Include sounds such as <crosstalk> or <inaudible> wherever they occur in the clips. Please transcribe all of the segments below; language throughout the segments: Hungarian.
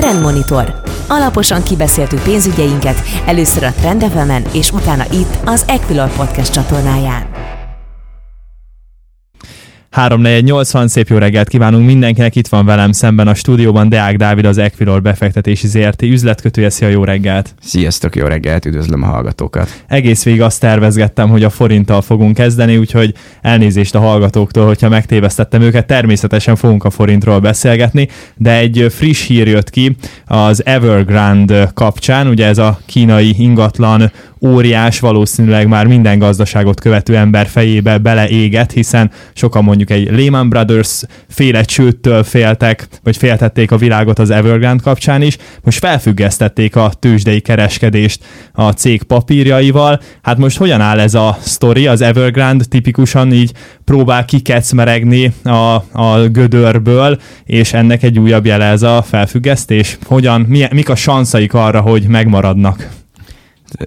Trendmonitor. Alaposan kibeszéltük pénzügyeinket, először a Trend és utána itt az Equilor Podcast csatornáján. 3-4-80, szép jó reggelt kívánunk mindenkinek, itt van velem szemben a stúdióban Deák Dávid, az Equilor befektetési ZRT üzletkötője, szia jó reggelt! Sziasztok, jó reggelt, üdvözlöm a hallgatókat! Egész végig azt tervezgettem, hogy a forinttal fogunk kezdeni, úgyhogy elnézést a hallgatóktól, hogyha megtévesztettem őket, természetesen fogunk a forintról beszélgetni, de egy friss hír jött ki az Evergrande kapcsán, ugye ez a kínai ingatlan óriás, valószínűleg már minden gazdaságot követő ember fejébe beleégett, hiszen sokan mondjuk egy Lehman Brothers féle csőttől féltek, vagy féltették a világot az Evergrande kapcsán is. Most felfüggesztették a tőzsdei kereskedést a cég papírjaival. Hát most hogyan áll ez a sztori? Az Evergrande tipikusan így próbál kikecmeregni a, a gödörből, és ennek egy újabb jele ez a felfüggesztés. Hogyan, mi, mik a sanszaik arra, hogy megmaradnak?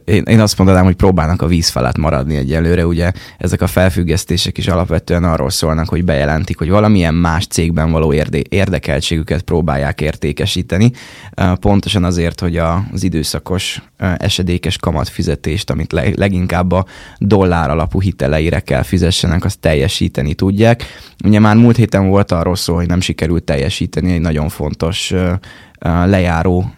Én, én azt mondanám, hogy próbálnak a víz felett maradni egyelőre, ugye ezek a felfüggesztések is alapvetően arról szólnak, hogy bejelentik, hogy valamilyen más cégben való érde- érdekeltségüket próbálják értékesíteni, pontosan azért, hogy az időszakos esedékes kamatfizetést, amit leginkább a dollár alapú hiteleire kell fizessenek, azt teljesíteni tudják. Ugye már múlt héten volt arról szó, hogy nem sikerült teljesíteni egy nagyon fontos lejáró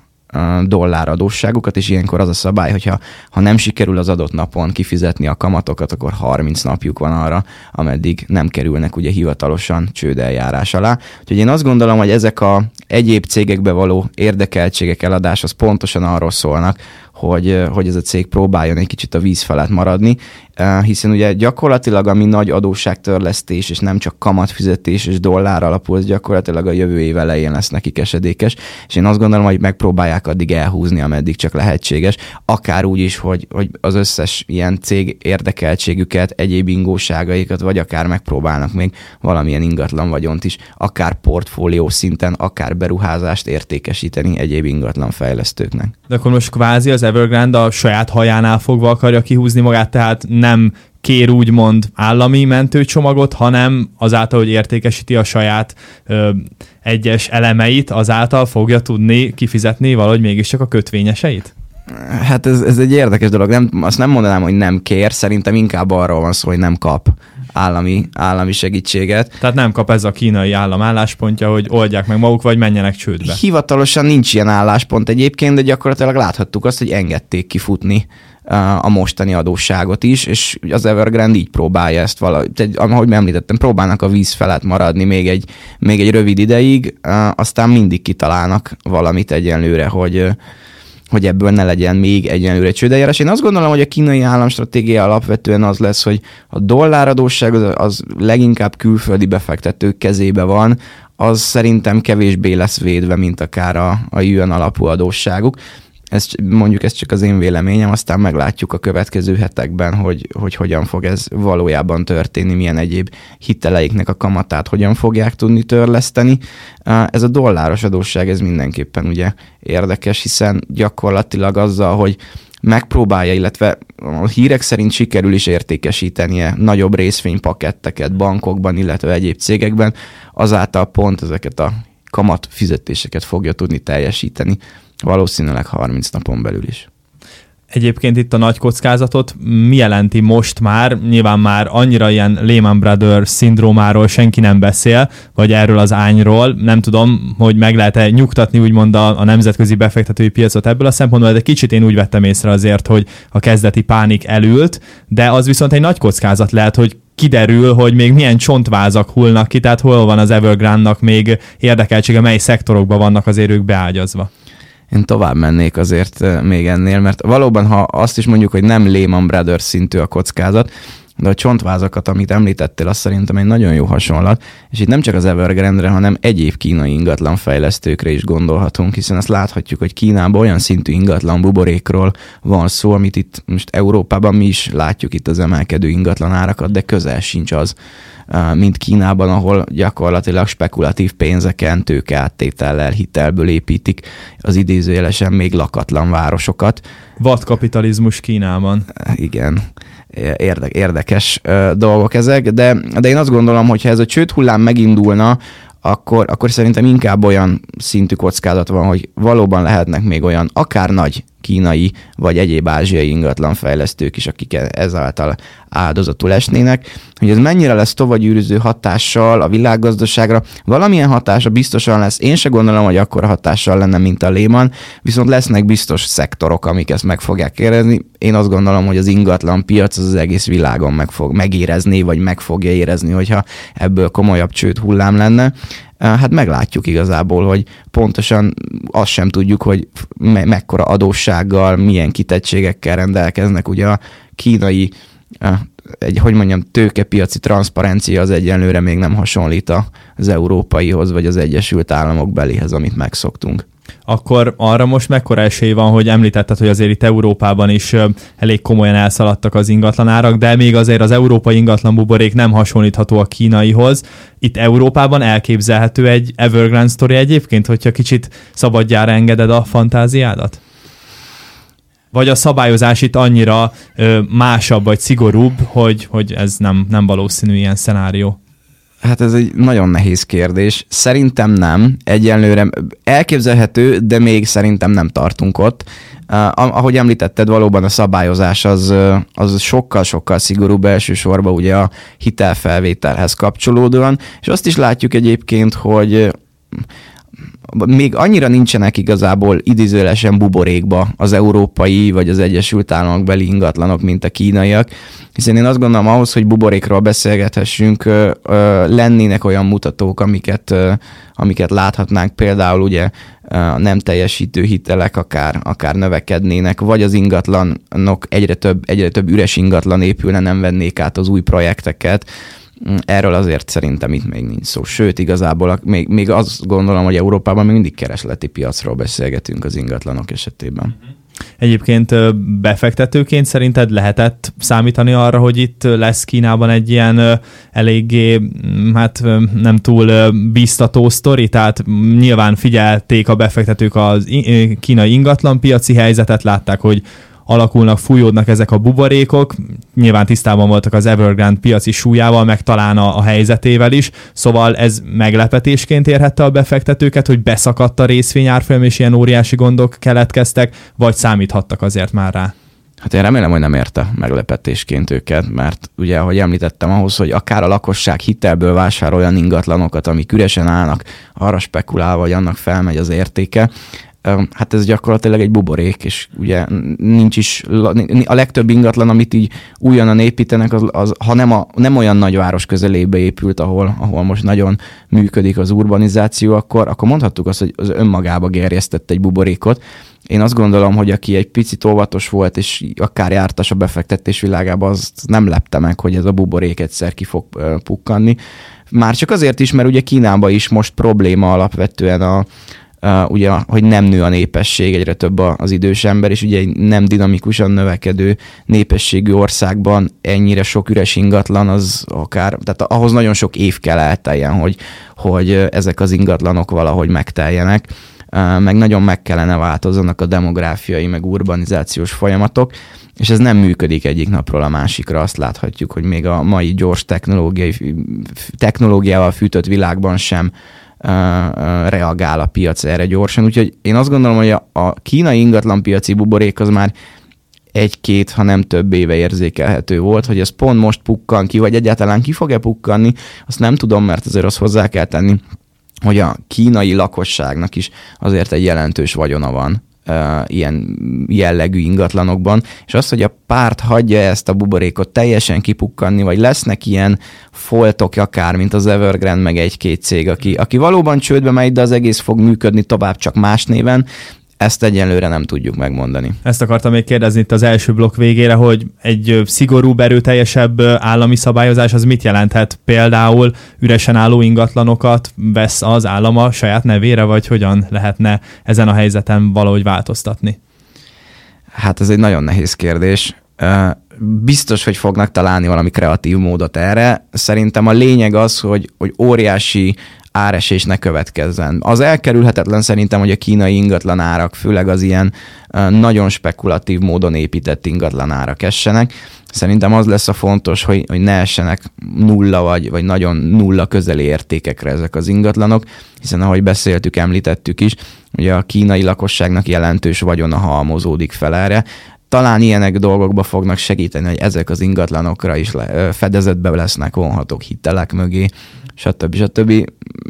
dollár adósságukat, és ilyenkor az a szabály, hogyha ha nem sikerül az adott napon kifizetni a kamatokat, akkor 30 napjuk van arra, ameddig nem kerülnek ugye hivatalosan csődeljárás alá. Úgyhogy én azt gondolom, hogy ezek a egyéb cégekbe való érdekeltségek eladás az pontosan arról szólnak, hogy, hogy ez a cég próbáljon egy kicsit a víz felett maradni, hiszen ugye gyakorlatilag ami nagy adósságtörlesztés, és nem csak kamatfizetés és dollár alapú, az gyakorlatilag a jövő év elején lesz nekik esedékes, és én azt gondolom, hogy megpróbálják addig elhúzni, ameddig csak lehetséges, akár úgy is, hogy, hogy az összes ilyen cég érdekeltségüket, egyéb ingóságaikat, vagy akár megpróbálnak még valamilyen ingatlan vagyont is, akár portfólió szinten, akár beruházást értékesíteni egyéb ingatlan fejlesztőknek. De akkor most kvázi az Evergrande a saját hajánál fogva akarja kihúzni magát, tehát nem kér úgymond állami mentőcsomagot, hanem azáltal, hogy értékesíti a saját ö, egyes elemeit, azáltal fogja tudni kifizetni valahogy mégiscsak a kötvényeseit? Hát ez, ez egy érdekes dolog. Nem, azt nem mondanám, hogy nem kér, szerintem inkább arról van szó, hogy nem kap állami, állami segítséget. Tehát nem kap ez a kínai állam álláspontja, hogy oldják meg maguk, vagy menjenek csődbe. Hivatalosan nincs ilyen álláspont egyébként, de gyakorlatilag láthattuk azt, hogy engedték kifutni a mostani adósságot is, és az Evergrande így próbálja ezt valahogy, ahogy említettem, próbálnak a víz felett maradni még egy, még egy rövid ideig, aztán mindig kitalálnak valamit egyenlőre, hogy, hogy ebből ne legyen még egyenlőre csődeljárás. Én azt gondolom, hogy a kínai államstratégia alapvetően az lesz, hogy a dolláradósság az, az leginkább külföldi befektetők kezébe van, az szerintem kevésbé lesz védve, mint akár a, a yuan alapú adósságuk ez, mondjuk ez csak az én véleményem, aztán meglátjuk a következő hetekben, hogy, hogy hogyan fog ez valójában történni, milyen egyéb hiteleiknek a kamatát hogyan fogják tudni törleszteni. Ez a dolláros adósság, ez mindenképpen ugye érdekes, hiszen gyakorlatilag azzal, hogy megpróbálja, illetve a hírek szerint sikerül is értékesítenie nagyobb részvénypaketteket bankokban, illetve egyéb cégekben, azáltal pont ezeket a kamat fizetéseket fogja tudni teljesíteni valószínűleg 30 napon belül is. Egyébként itt a nagy kockázatot mi jelenti most már? Nyilván már annyira ilyen Lehman Brothers szindrómáról senki nem beszél, vagy erről az ányról. Nem tudom, hogy meg lehet-e nyugtatni úgymond a, a nemzetközi befektetői piacot ebből a szempontból, de kicsit én úgy vettem észre azért, hogy a kezdeti pánik elült, de az viszont egy nagy kockázat lehet, hogy kiderül, hogy még milyen csontvázak hullnak ki, tehát hol van az Evergrande-nak még érdekeltsége, mely szektorokban vannak az érők beágyazva én tovább mennék azért még ennél, mert valóban, ha azt is mondjuk, hogy nem Lehman Brothers szintű a kockázat, de a csontvázakat, amit említettél, az szerintem egy nagyon jó hasonlat, és itt nem csak az Evergrande-re, hanem egyéb kínai ingatlan fejlesztőkre is gondolhatunk, hiszen azt láthatjuk, hogy Kínában olyan szintű ingatlan buborékról van szó, amit itt most Európában mi is látjuk itt az emelkedő ingatlan árakat, de közel sincs az, mint Kínában, ahol gyakorlatilag spekulatív pénzeken, tőkeáttétellel, hitelből építik az idézőjelesen még lakatlan városokat. Vadkapitalizmus Kínában. Igen érde, érdekes dolgok ezek, de, de én azt gondolom, hogy ha ez a csőd hullám megindulna, akkor, akkor szerintem inkább olyan szintű kockázat van, hogy valóban lehetnek még olyan akár nagy kínai vagy egyéb ázsiai ingatlanfejlesztők is, akik e- ezáltal áldozatul esnének, hogy ez mennyire lesz tovagyűrűző hatással a világgazdaságra, valamilyen hatása biztosan lesz, én se gondolom, hogy akkora hatással lenne, mint a Lehman, viszont lesznek biztos szektorok, amik ezt meg fogják érezni. Én azt gondolom, hogy az ingatlan piac az, az egész világon meg fog megérezni, vagy meg fogja érezni, hogyha ebből komolyabb csőd hullám lenne hát meglátjuk igazából, hogy pontosan azt sem tudjuk, hogy me- mekkora adóssággal, milyen kitettségekkel rendelkeznek. Ugye a kínai egy, hogy mondjam, tőkepiaci transzparencia az egyenlőre még nem hasonlít az európaihoz, vagy az Egyesült Államok belihez, amit megszoktunk akkor arra most mekkora esély van, hogy említetted, hogy azért itt Európában is elég komolyan elszaladtak az ingatlanárak, de még azért az európai ingatlan buborék nem hasonlítható a kínaihoz. Itt Európában elképzelhető egy Evergrande story egyébként, hogyha kicsit szabadjára engeded a fantáziádat? Vagy a szabályozás itt annyira ö, másabb vagy szigorúbb, hogy, hogy ez nem, nem valószínű ilyen szenárió? Hát ez egy nagyon nehéz kérdés. Szerintem nem. Egyenlőre elképzelhető, de még szerintem nem tartunk ott. Uh, ahogy említetted, valóban a szabályozás az, az sokkal-sokkal szigorúbb elsősorban ugye a hitelfelvételhez kapcsolódóan, és azt is látjuk egyébként, hogy még annyira nincsenek igazából idézőlesen buborékba az európai vagy az Egyesült Államok beli ingatlanok, mint a kínaiak, hiszen én azt gondolom ahhoz, hogy buborékról beszélgethessünk, lennének olyan mutatók, amiket, amiket láthatnánk, például ugye a nem teljesítő hitelek akár, akár növekednének, vagy az ingatlanok egyre több, egyre több üres ingatlan épülne, nem vennék át az új projekteket, Erről azért szerintem itt még nincs szó. Sőt, igazából még, még azt gondolom, hogy Európában még mindig keresleti piacról beszélgetünk az ingatlanok esetében. Egyébként befektetőként szerinted lehetett számítani arra, hogy itt lesz Kínában egy ilyen eléggé, mm, hát nem túl biztató sztori, tehát nyilván figyelték a befektetők a kínai ingatlanpiaci helyzetet, látták, hogy alakulnak, fújódnak ezek a buborékok. Nyilván tisztában voltak az Evergrande piaci súlyával, meg talán a, a helyzetével is, szóval ez meglepetésként érhette a befektetőket, hogy beszakadt a részvényárfolyam, és ilyen óriási gondok keletkeztek, vagy számíthattak azért már rá? Hát én remélem, hogy nem érte meglepetésként őket, mert ugye, ahogy említettem, ahhoz, hogy akár a lakosság hitelből vásárol olyan ingatlanokat, amik üresen állnak, arra spekulálva, hogy annak felmegy az értéke, hát ez gyakorlatilag egy buborék, és ugye nincs is, a legtöbb ingatlan, amit így újonnan építenek, az, az ha nem, a, nem olyan nagyváros közelébe épült, ahol, ahol most nagyon működik az urbanizáció, akkor, akkor mondhattuk azt, hogy az önmagába gerjesztett egy buborékot. Én azt gondolom, hogy aki egy picit óvatos volt, és akár jártas a befektetés világába, az nem lepte meg, hogy ez a buborék egyszer ki fog pukkanni. Már csak azért is, mert ugye Kínában is most probléma alapvetően a, uh, ugye, hogy nem nő a népesség, egyre több az idős ember, és ugye nem dinamikusan növekedő népességű országban ennyire sok üres ingatlan, az akár, tehát ahhoz nagyon sok év kell elteljen, hogy, hogy ezek az ingatlanok valahogy megteljenek meg nagyon meg kellene változzanak a demográfiai, meg urbanizációs folyamatok, és ez nem működik egyik napról a másikra. Azt láthatjuk, hogy még a mai gyors technológiai, technológiával fűtött világban sem reagál a piac erre gyorsan. Úgyhogy én azt gondolom, hogy a, kínai ingatlanpiaci buborék az már egy-két, ha nem több éve érzékelhető volt, hogy ez pont most pukkan ki, vagy egyáltalán ki fog-e pukkanni, azt nem tudom, mert azért azt hozzá kell tenni, hogy a kínai lakosságnak is azért egy jelentős vagyona van uh, ilyen jellegű ingatlanokban, és az, hogy a párt hagyja ezt a buborékot teljesen kipukkanni, vagy lesznek ilyen foltok akár, mint az Evergrande, meg egy-két cég, aki, aki valóban csődbe megy, de az egész fog működni tovább csak más néven, ezt egyelőre nem tudjuk megmondani. Ezt akartam még kérdezni itt az első blokk végére, hogy egy szigorú, erőteljesebb állami szabályozás az mit jelenthet? Például üresen álló ingatlanokat vesz az állama saját nevére, vagy hogyan lehetne ezen a helyzeten valahogy változtatni? Hát ez egy nagyon nehéz kérdés. Biztos, hogy fognak találni valami kreatív módot erre. Szerintem a lényeg az, hogy, hogy óriási áresés ne következzen. Az elkerülhetetlen szerintem, hogy a kínai ingatlan árak, főleg az ilyen nagyon spekulatív módon épített ingatlan árak essenek. Szerintem az lesz a fontos, hogy, hogy ne essenek nulla vagy, vagy nagyon nulla közeli értékekre ezek az ingatlanok, hiszen ahogy beszéltük, említettük is, ugye a kínai lakosságnak jelentős vagyona halmozódik fel erre, talán ilyenek dolgokba fognak segíteni, hogy ezek az ingatlanokra is le, fedezetbe lesznek vonhatók hitelek mögé, stb. stb.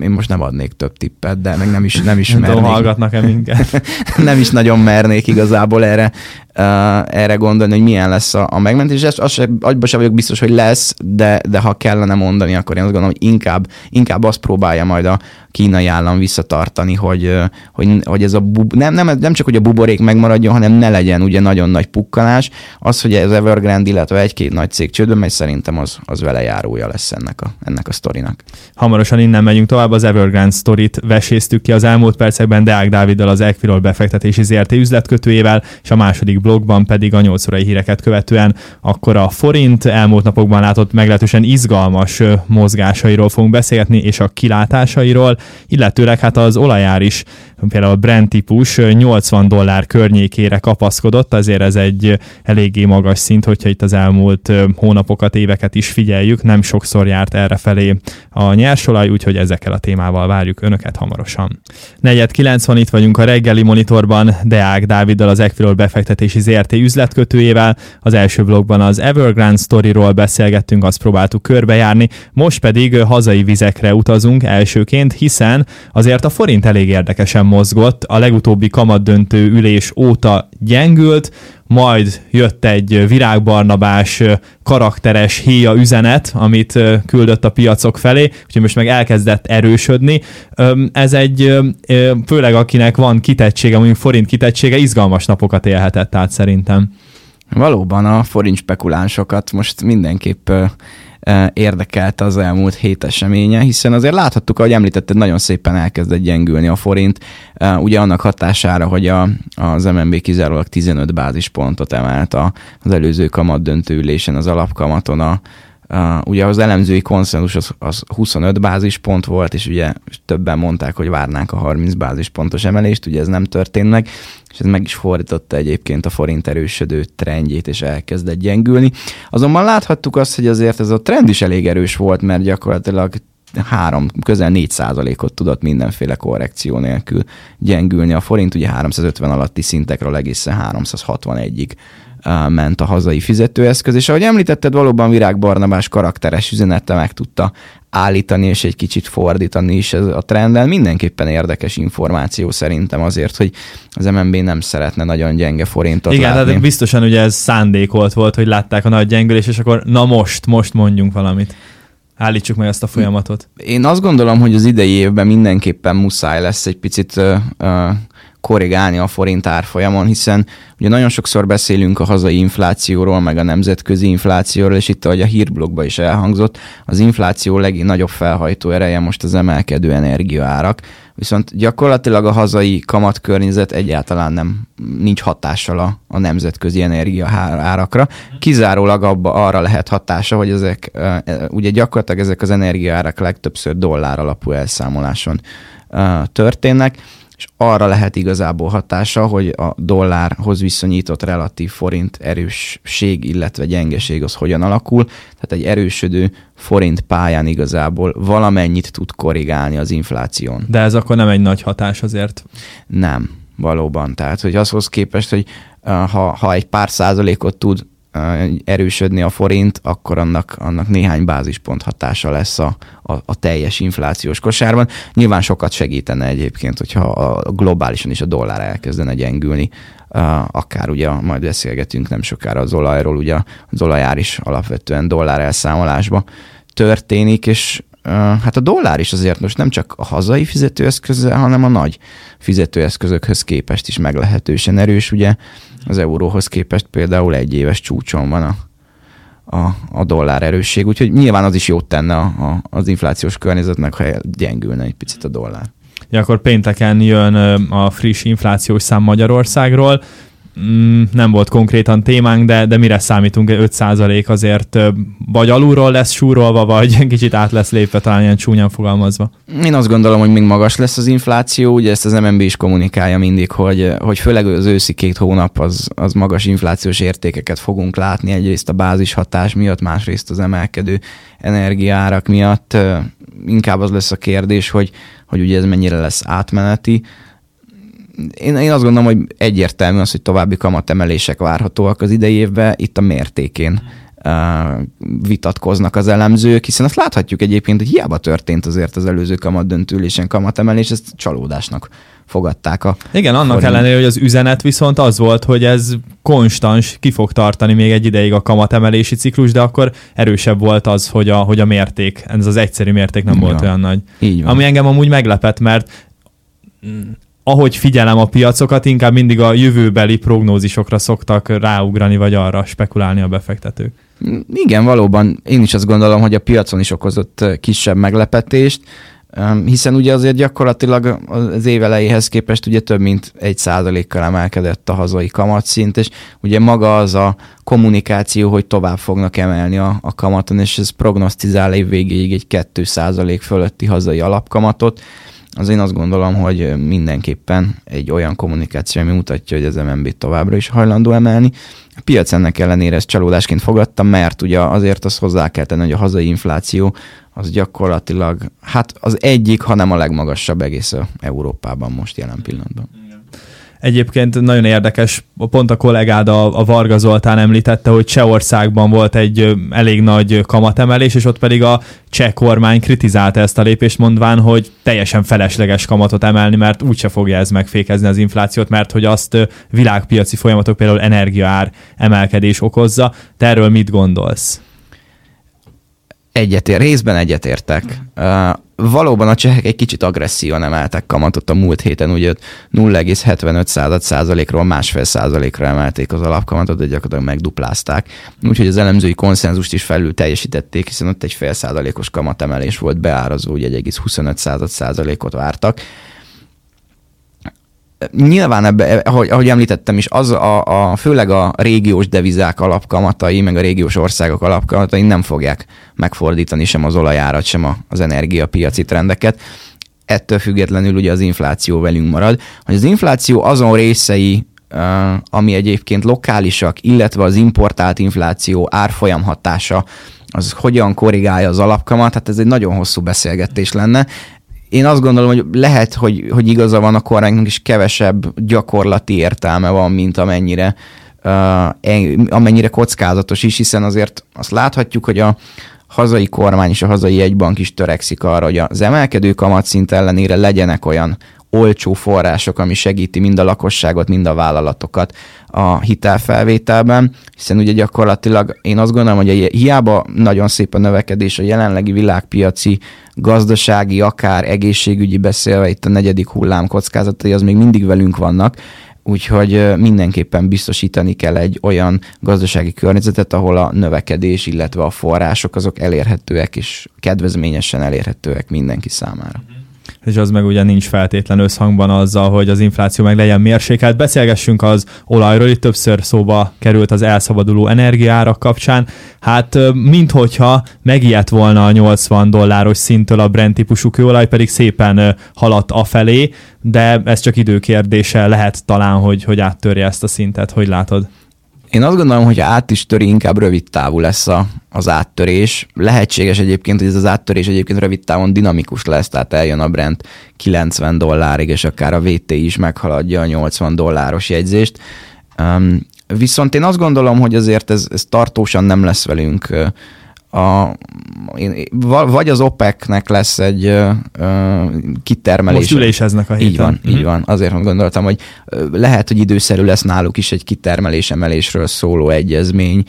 Én most nem adnék több tippet, de meg nem is, nem is mernék. hallgatnak-e minket? <laughs> nem is nagyon mernék igazából erre, uh, erre gondolni, hogy milyen lesz a, a megmentés. Ezt azt sem, agyba sem vagyok biztos, hogy lesz, de, de ha kellene mondani, akkor én azt gondolom, hogy inkább, inkább azt próbálja majd a kínai állam visszatartani, hogy, hogy, hogy ez a bub, nem, nem, nem csak, hogy a buborék megmaradjon, hanem ne legyen ugye nagyon nagy pukkanás. Az, hogy ez Evergrande, illetve egy-két nagy cég csődbe megy, szerintem az, az vele járója lesz ennek a, ennek a sztorinak. Hamarosan innen megyünk tovább, az Evergrande sztorit veséztük ki az elmúlt percekben Deák Dáviddal az Equilor befektetési ZRT üzletkötőjével, és a második blogban pedig a 8 órai híreket követően akkor a forint elmúlt napokban látott meglehetősen izgalmas mozgásairól fogunk beszélgetni, és a kilátásairól, illetőleg hát az olajár is például a Brent típus 80 dollár környékére kapaszkodott, azért ez egy eléggé magas szint, hogyha itt az elmúlt hónapokat, éveket is figyeljük, nem sokszor járt erre felé a nyersolaj, úgyhogy ezekkel a témával várjuk Önöket hamarosan. Negyed 90 itt vagyunk a reggeli monitorban, Deák Dáviddal az Equilor befektetési ZRT üzletkötőjével. Az első blogban az Evergrande Storyról beszélgettünk, azt próbáltuk körbejárni, most pedig hazai vizekre utazunk elsőként, hiszen azért a forint elég érdekesen mozgott, a legutóbbi kamatdöntő ülés óta gyengült, majd jött egy virágbarnabás karakteres héja üzenet, amit küldött a piacok felé, úgyhogy most meg elkezdett erősödni. Ez egy, főleg akinek van kitettsége, mondjuk forint kitettsége, izgalmas napokat élhetett át szerintem. Valóban a forint spekulánsokat most mindenképp érdekelte az elmúlt hét eseménye, hiszen azért láthattuk, ahogy említetted, nagyon szépen elkezdett gyengülni a forint, ugye annak hatására, hogy a, az MNB kizárólag 15 bázispontot emelt az előző kamat döntőülésen az alapkamaton a, Uh, ugye az elemzői konszenzus az, az 25 bázispont volt, és ugye többen mondták, hogy várnánk a 30 bázispontos emelést, ugye ez nem történt meg, és ez meg is fordította egyébként a forint erősödő trendjét, és elkezdett gyengülni. Azonban láthattuk azt, hogy azért ez a trend is elég erős volt, mert gyakorlatilag három, közel 4 százalékot tudott mindenféle korrekció nélkül gyengülni. A forint ugye 350 alatti szintekről egészen 361-ig ment a hazai fizetőeszköz, és ahogy említetted, valóban Virág Barnabás karakteres üzenete meg tudta állítani és egy kicsit fordítani is ez a trenden. Mindenképpen érdekes információ szerintem azért, hogy az MNB nem szeretne nagyon gyenge forintot Igen, látni. tehát biztosan ugye ez szándékolt volt, hogy látták a nagy gyengülés, és akkor na most, most mondjunk valamit. Állítsuk meg ezt a folyamatot. Én azt gondolom, hogy az idei évben mindenképpen muszáj lesz egy picit uh, uh, korrigálni a forint árfolyamon, hiszen ugye nagyon sokszor beszélünk a hazai inflációról, meg a nemzetközi inflációról, és itt, ahogy a hírblogban is elhangzott, az infláció legnagyobb felhajtó ereje most az emelkedő energiaárak, viszont gyakorlatilag a hazai kamatkörnyezet egyáltalán nem nincs hatással a, a nemzetközi energiaárakra. Kizárólag abba arra lehet hatása, hogy ezek ugye gyakorlatilag ezek az energiaárak legtöbbször dollár alapú elszámoláson történnek, és arra lehet igazából hatása, hogy a dollárhoz viszonyított relatív forint erősség, illetve gyengeség az hogyan alakul. Tehát egy erősödő forint pályán igazából valamennyit tud korrigálni az infláción. De ez akkor nem egy nagy hatás azért? Nem, valóban. Tehát, hogy azhoz képest, hogy ha, ha egy pár százalékot tud erősödni a forint, akkor annak, annak néhány bázispont hatása lesz a, a, a teljes inflációs kosárban. Nyilván sokat segítene egyébként, hogyha a globálisan is a dollár elkezdene gyengülni, akár ugye majd beszélgetünk nem sokára az olajról, ugye az olajár is alapvetően dollár elszámolásba történik, és hát a dollár is azért most nem csak a hazai fizetőeszközzel, hanem a nagy fizetőeszközökhöz képest is meglehetősen erős. Ugye az euróhoz képest például egy éves csúcson van a, a, a dollár erősség, úgyhogy nyilván az is jót tenne a, a, az inflációs környezetnek, ha gyengülne egy picit a dollár. Ja, akkor pénteken jön a friss inflációs szám Magyarországról. Mm, nem volt konkrétan témánk, de, de mire számítunk? 5% azért vagy alulról lesz súrolva, vagy <laughs> kicsit át lesz lépve, talán ilyen csúnyán fogalmazva. Én azt gondolom, hogy még magas lesz az infláció, ugye ezt az MNB is kommunikálja mindig, hogy, hogy főleg az őszi két hónap az, az magas inflációs értékeket fogunk látni, egyrészt a bázis hatás miatt, másrészt az emelkedő energiárak miatt. Inkább az lesz a kérdés, hogy, hogy ugye ez mennyire lesz átmeneti, én, én azt gondolom, hogy egyértelmű az, hogy további kamatemelések várhatóak az idei évben, itt a mértékén uh, vitatkoznak az elemzők, hiszen azt láthatjuk egyébként, hogy hiába történt azért az előző kamat döntülésen kamatemelés, ezt csalódásnak fogadták a Igen, annak forint. ellenére, hogy az üzenet viszont az volt, hogy ez konstans, ki fog tartani még egy ideig a kamatemelési ciklus, de akkor erősebb volt az, hogy a, hogy a mérték, ez az egyszerű mérték nem ja. volt olyan nagy. Így van. Ami engem amúgy meglepett, mert ahogy figyelem a piacokat, inkább mindig a jövőbeli prognózisokra szoktak ráugrani, vagy arra spekulálni a befektetők. Igen, valóban én is azt gondolom, hogy a piacon is okozott kisebb meglepetést, hiszen ugye azért gyakorlatilag az év elejéhez képest ugye több mint egy százalékkal emelkedett a hazai kamatszint, és ugye maga az a kommunikáció, hogy tovább fognak emelni a, a kamaton, és ez prognosztizál év végéig egy 2 százalék fölötti hazai alapkamatot, az én azt gondolom, hogy mindenképpen egy olyan kommunikáció, ami mutatja, hogy az MNB továbbra is hajlandó emelni. A piac ennek ellenére ezt csalódásként fogadta, mert ugye azért azt hozzá kell tenni, hogy a hazai infláció az gyakorlatilag, hát az egyik, hanem a legmagasabb egész Európában most jelen pillanatban. Egyébként nagyon érdekes, pont a kollégád, a, a Varga Zoltán említette, hogy Csehországban volt egy elég nagy kamatemelés, és ott pedig a cseh kormány kritizálta ezt a lépést, mondván, hogy teljesen felesleges kamatot emelni, mert úgyse fogja ez megfékezni az inflációt, mert hogy azt világpiaci folyamatok, például energiaár emelkedés okozza. Te erről mit gondolsz? Egyetér, részben egyetértek. Valóban a csehek egy kicsit agresszívan emeltek kamatot a múlt héten, ugye 0,75 százalékról másfél százalékra emelték az alapkamatot, de gyakorlatilag megduplázták. Úgyhogy az elemzői konszenzust is felül teljesítették, hiszen ott egy fél százalékos kamatemelés volt beárazó, ugye 1,25 százalékot vártak nyilván ebbe, ahogy, ahogy említettem is, az a, a, főleg a régiós devizák alapkamatai, meg a régiós országok alapkamatai nem fogják megfordítani sem az olajárat, sem az energiapiaci trendeket. Ettől függetlenül ugye az infláció velünk marad. Hogy az infláció azon részei, ami egyébként lokálisak, illetve az importált infláció árfolyam hatása, az hogyan korrigálja az alapkamat, hát ez egy nagyon hosszú beszélgetés lenne én azt gondolom, hogy lehet, hogy, hogy igaza van a kormánynak, is kevesebb gyakorlati értelme van, mint amennyire, uh, amennyire kockázatos is, hiszen azért azt láthatjuk, hogy a hazai kormány és a hazai egybank is törekszik arra, hogy az emelkedő kamatszint ellenére legyenek olyan olcsó források, ami segíti mind a lakosságot, mind a vállalatokat a hitelfelvételben, hiszen ugye gyakorlatilag én azt gondolom, hogy hiába nagyon szép a növekedés a jelenlegi világpiaci gazdasági, akár egészségügyi beszélve, itt a negyedik hullám kockázatai, az még mindig velünk vannak, úgyhogy mindenképpen biztosítani kell egy olyan gazdasági környezetet, ahol a növekedés, illetve a források azok elérhetőek és kedvezményesen elérhetőek mindenki számára és az meg ugye nincs feltétlen összhangban azzal, hogy az infláció meg legyen mérsékelt. Beszélgessünk az olajról, itt többször szóba került az elszabaduló energiárak kapcsán. Hát minthogyha megijedt volna a 80 dolláros szinttől a Brent típusú kőolaj, pedig szépen haladt afelé, de ez csak időkérdése lehet talán, hogy, hogy áttörje ezt a szintet. Hogy látod? Én azt gondolom, hogy át is töri, inkább rövid távú lesz a, az áttörés. Lehetséges egyébként, hogy ez az áttörés egyébként rövid távon dinamikus lesz, tehát eljön a Brent 90 dollárig, és akár a VT is meghaladja a 80 dolláros jegyzést. Um, viszont én azt gondolom, hogy azért ez, ez tartósan nem lesz velünk a, vagy az OPEC-nek lesz egy ö, kitermelés. Most üléseznek a héten. Így van, mm-hmm. így van. Azért gondoltam, hogy lehet, hogy időszerű lesz náluk is egy kitermelés emelésről szóló egyezmény,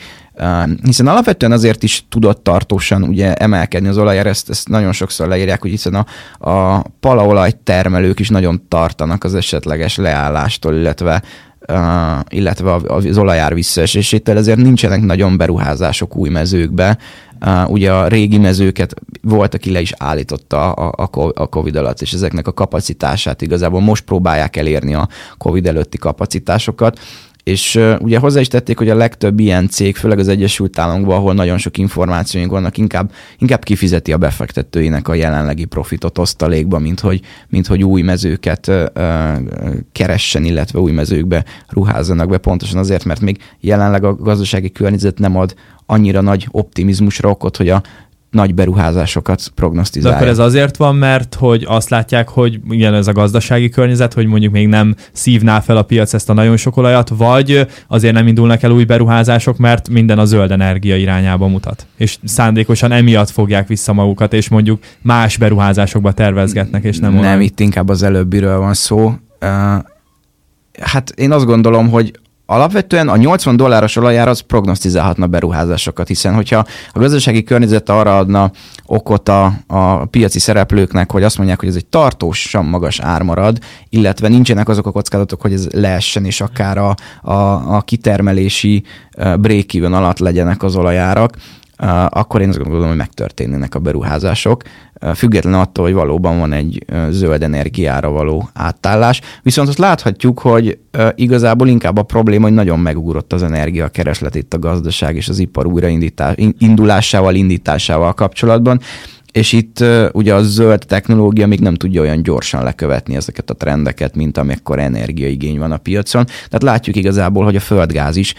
hiszen alapvetően azért is tudott tartósan ugye emelkedni az olaj, ezt, ezt nagyon sokszor leírják, hogy hiszen a, a palaolaj termelők is nagyon tartanak az esetleges leállástól, illetve Uh, illetve az olajár visszaesésétől, ezért nincsenek nagyon beruházások új mezőkbe, Uh, ugye a régi mezőket volt, aki le is állította a, a, COVID alatt, és ezeknek a kapacitását igazából most próbálják elérni a COVID előtti kapacitásokat. És ugye hozzá is tették, hogy a legtöbb ilyen cég, főleg az Egyesült Államokban, ahol nagyon sok információink vannak, inkább, inkább kifizeti a befektetőinek a jelenlegi profitot osztalékba, mint hogy, mint hogy új mezőket uh, keressen, illetve új mezőkbe ruházzanak be, pontosan azért, mert még jelenleg a gazdasági környezet nem ad annyira nagy optimizmusra okot, hogy a nagy beruházásokat prognosztizálja. De akkor ez azért van, mert hogy azt látják, hogy igen, ez a gazdasági környezet, hogy mondjuk még nem szívná fel a piac ezt a nagyon sok olajat, vagy azért nem indulnak el új beruházások, mert minden a zöld energia irányába mutat. És szándékosan emiatt fogják vissza magukat, és mondjuk más beruházásokba tervezgetnek, és nem Nem, olyan. itt inkább az előbbiről van szó. Uh, hát én azt gondolom, hogy alapvetően a 80 dolláros olajár az prognosztizálhatna beruházásokat, hiszen hogyha a gazdasági környezet arra adna okot a, a piaci szereplőknek, hogy azt mondják, hogy ez egy tartósan magas ár marad, illetve nincsenek azok a kockázatok, hogy ez leessen, és akár a, a, a kitermelési break alatt legyenek az olajárak, akkor én azt gondolom, hogy megtörténnének a beruházások, független attól, hogy valóban van egy zöld energiára való átállás. Viszont azt láthatjuk, hogy igazából inkább a probléma, hogy nagyon megugrott az energiakereslet itt a gazdaság és az ipar újraindulásával, indításával kapcsolatban, és itt uh, ugye a zöld technológia még nem tudja olyan gyorsan lekövetni ezeket a trendeket, mint amikor energiaigény van a piacon. Tehát látjuk igazából, hogy a földgáz is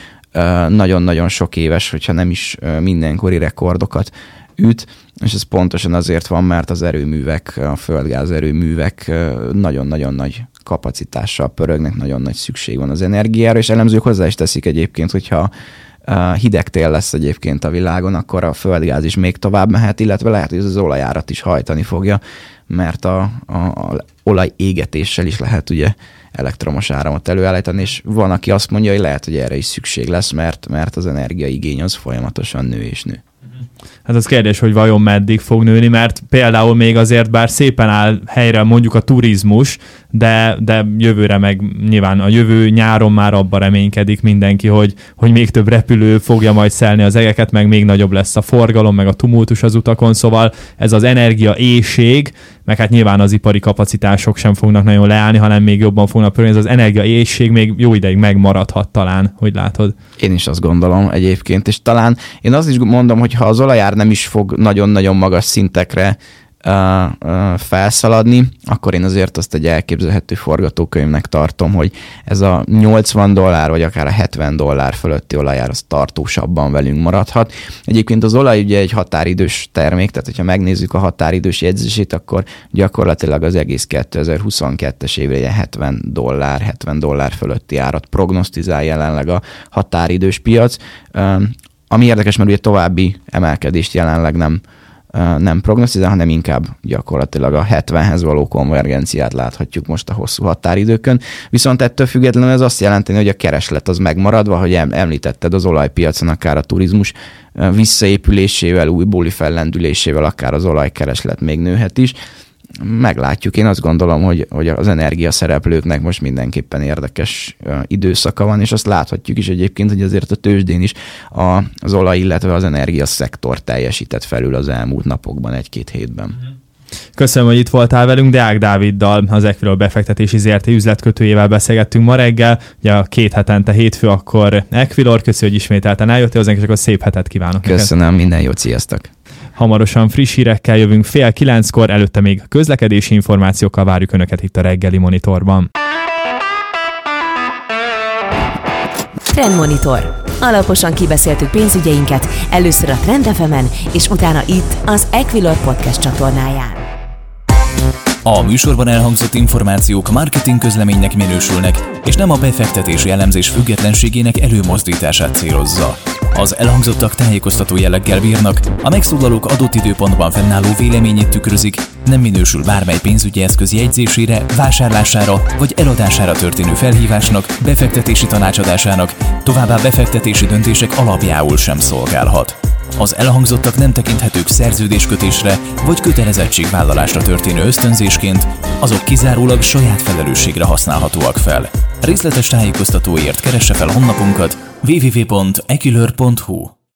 nagyon-nagyon sok éves, hogyha nem is mindenkori rekordokat üt, és ez pontosan azért van, mert az erőművek, a földgáz erőművek nagyon-nagyon nagy kapacitással pörögnek, nagyon nagy szükség van az energiára, és elemzők hozzá is teszik egyébként, hogyha hideg tél lesz egyébként a világon, akkor a földgáz is még tovább mehet, illetve lehet, hogy ez az olajárat is hajtani fogja, mert a, a, a olaj égetéssel is lehet ugye elektromos áramot előállítani, és van, aki azt mondja, hogy lehet, hogy erre is szükség lesz, mert, mert az energiaigény az folyamatosan nő és nő. Hát az kérdés, hogy vajon meddig fog nőni, mert például még azért bár szépen áll helyre mondjuk a turizmus, de, de jövőre meg nyilván a jövő nyáron már abba reménykedik mindenki, hogy, hogy még több repülő fogja majd szelni az egeket, meg még nagyobb lesz a forgalom, meg a tumultus az utakon, szóval ez az energia éjség, meg hát nyilván az ipari kapacitások sem fognak nagyon leállni, hanem még jobban fognak pörögni, ez az energia éjség még jó ideig megmaradhat talán, hogy látod. Én is azt gondolom egyébként, és talán én azt is mondom, hogy ha az olajár nem is fog nagyon-nagyon magas szintekre felszaladni, akkor én azért azt egy elképzelhető forgatókönyvnek tartom, hogy ez a 80 dollár, vagy akár a 70 dollár fölötti olajár az tartósabban velünk maradhat. Egyébként az olaj ugye egy határidős termék, tehát hogyha megnézzük a határidős jegyzését, akkor gyakorlatilag az egész 2022-es évre 70 dollár, 70 dollár fölötti árat prognosztizál jelenleg a határidős piac. Ami érdekes, mert ugye további emelkedést jelenleg nem nem prognosztizál, hanem inkább gyakorlatilag a 70-hez való konvergenciát láthatjuk most a hosszú határidőkön. Viszont ettől függetlenül ez azt jelenti, hogy a kereslet az megmaradva, hogy említetted az olajpiacon, akár a turizmus visszaépülésével, újbóli fellendülésével, akár az olajkereslet még nőhet is meglátjuk. Én azt gondolom, hogy, hogy az energiaszereplőknek most mindenképpen érdekes időszaka van, és azt láthatjuk is egyébként, hogy azért a tőzsdén is a, az olaj, illetve az energiaszektor teljesített felül az elmúlt napokban, egy-két hétben. Köszönöm, hogy itt voltál velünk. Deák Dáviddal, az Equilor befektetési ZRT üzletkötőjével beszélgettünk ma reggel. Ugye a két hetente hétfő, akkor Equilor. Köszönöm, hogy ismételten eljöttél hozzánk, és akkor szép hetet kívánok. Köszönöm, neked. minden jót, sziasztok! Hamarosan friss hírekkel jövünk fél kilenckor, előtte még közlekedési információkkal várjuk Önöket itt a reggeli monitorban. Trendmonitor. Alaposan kibeszéltük pénzügyeinket, először a Trend fm és utána itt az Equilor Podcast csatornáján. A műsorban elhangzott információk marketing közleménynek minősülnek, és nem a befektetési elemzés függetlenségének előmozdítását célozza. Az elhangzottak tájékoztató jelleggel bírnak, a megszólalók adott időpontban fennálló véleményét tükrözik, nem minősül bármely pénzügyi eszköz jegyzésére, vásárlására vagy eladására történő felhívásnak, befektetési tanácsadásának, továbbá befektetési döntések alapjául sem szolgálhat. Az elhangzottak nem tekinthetők szerződéskötésre vagy kötelezettségvállalásra történő ösztönzésként, azok kizárólag saját felelősségre használhatóak fel. Részletes tájékoztatóért keresse fel honlapunkat www.ekilör.hu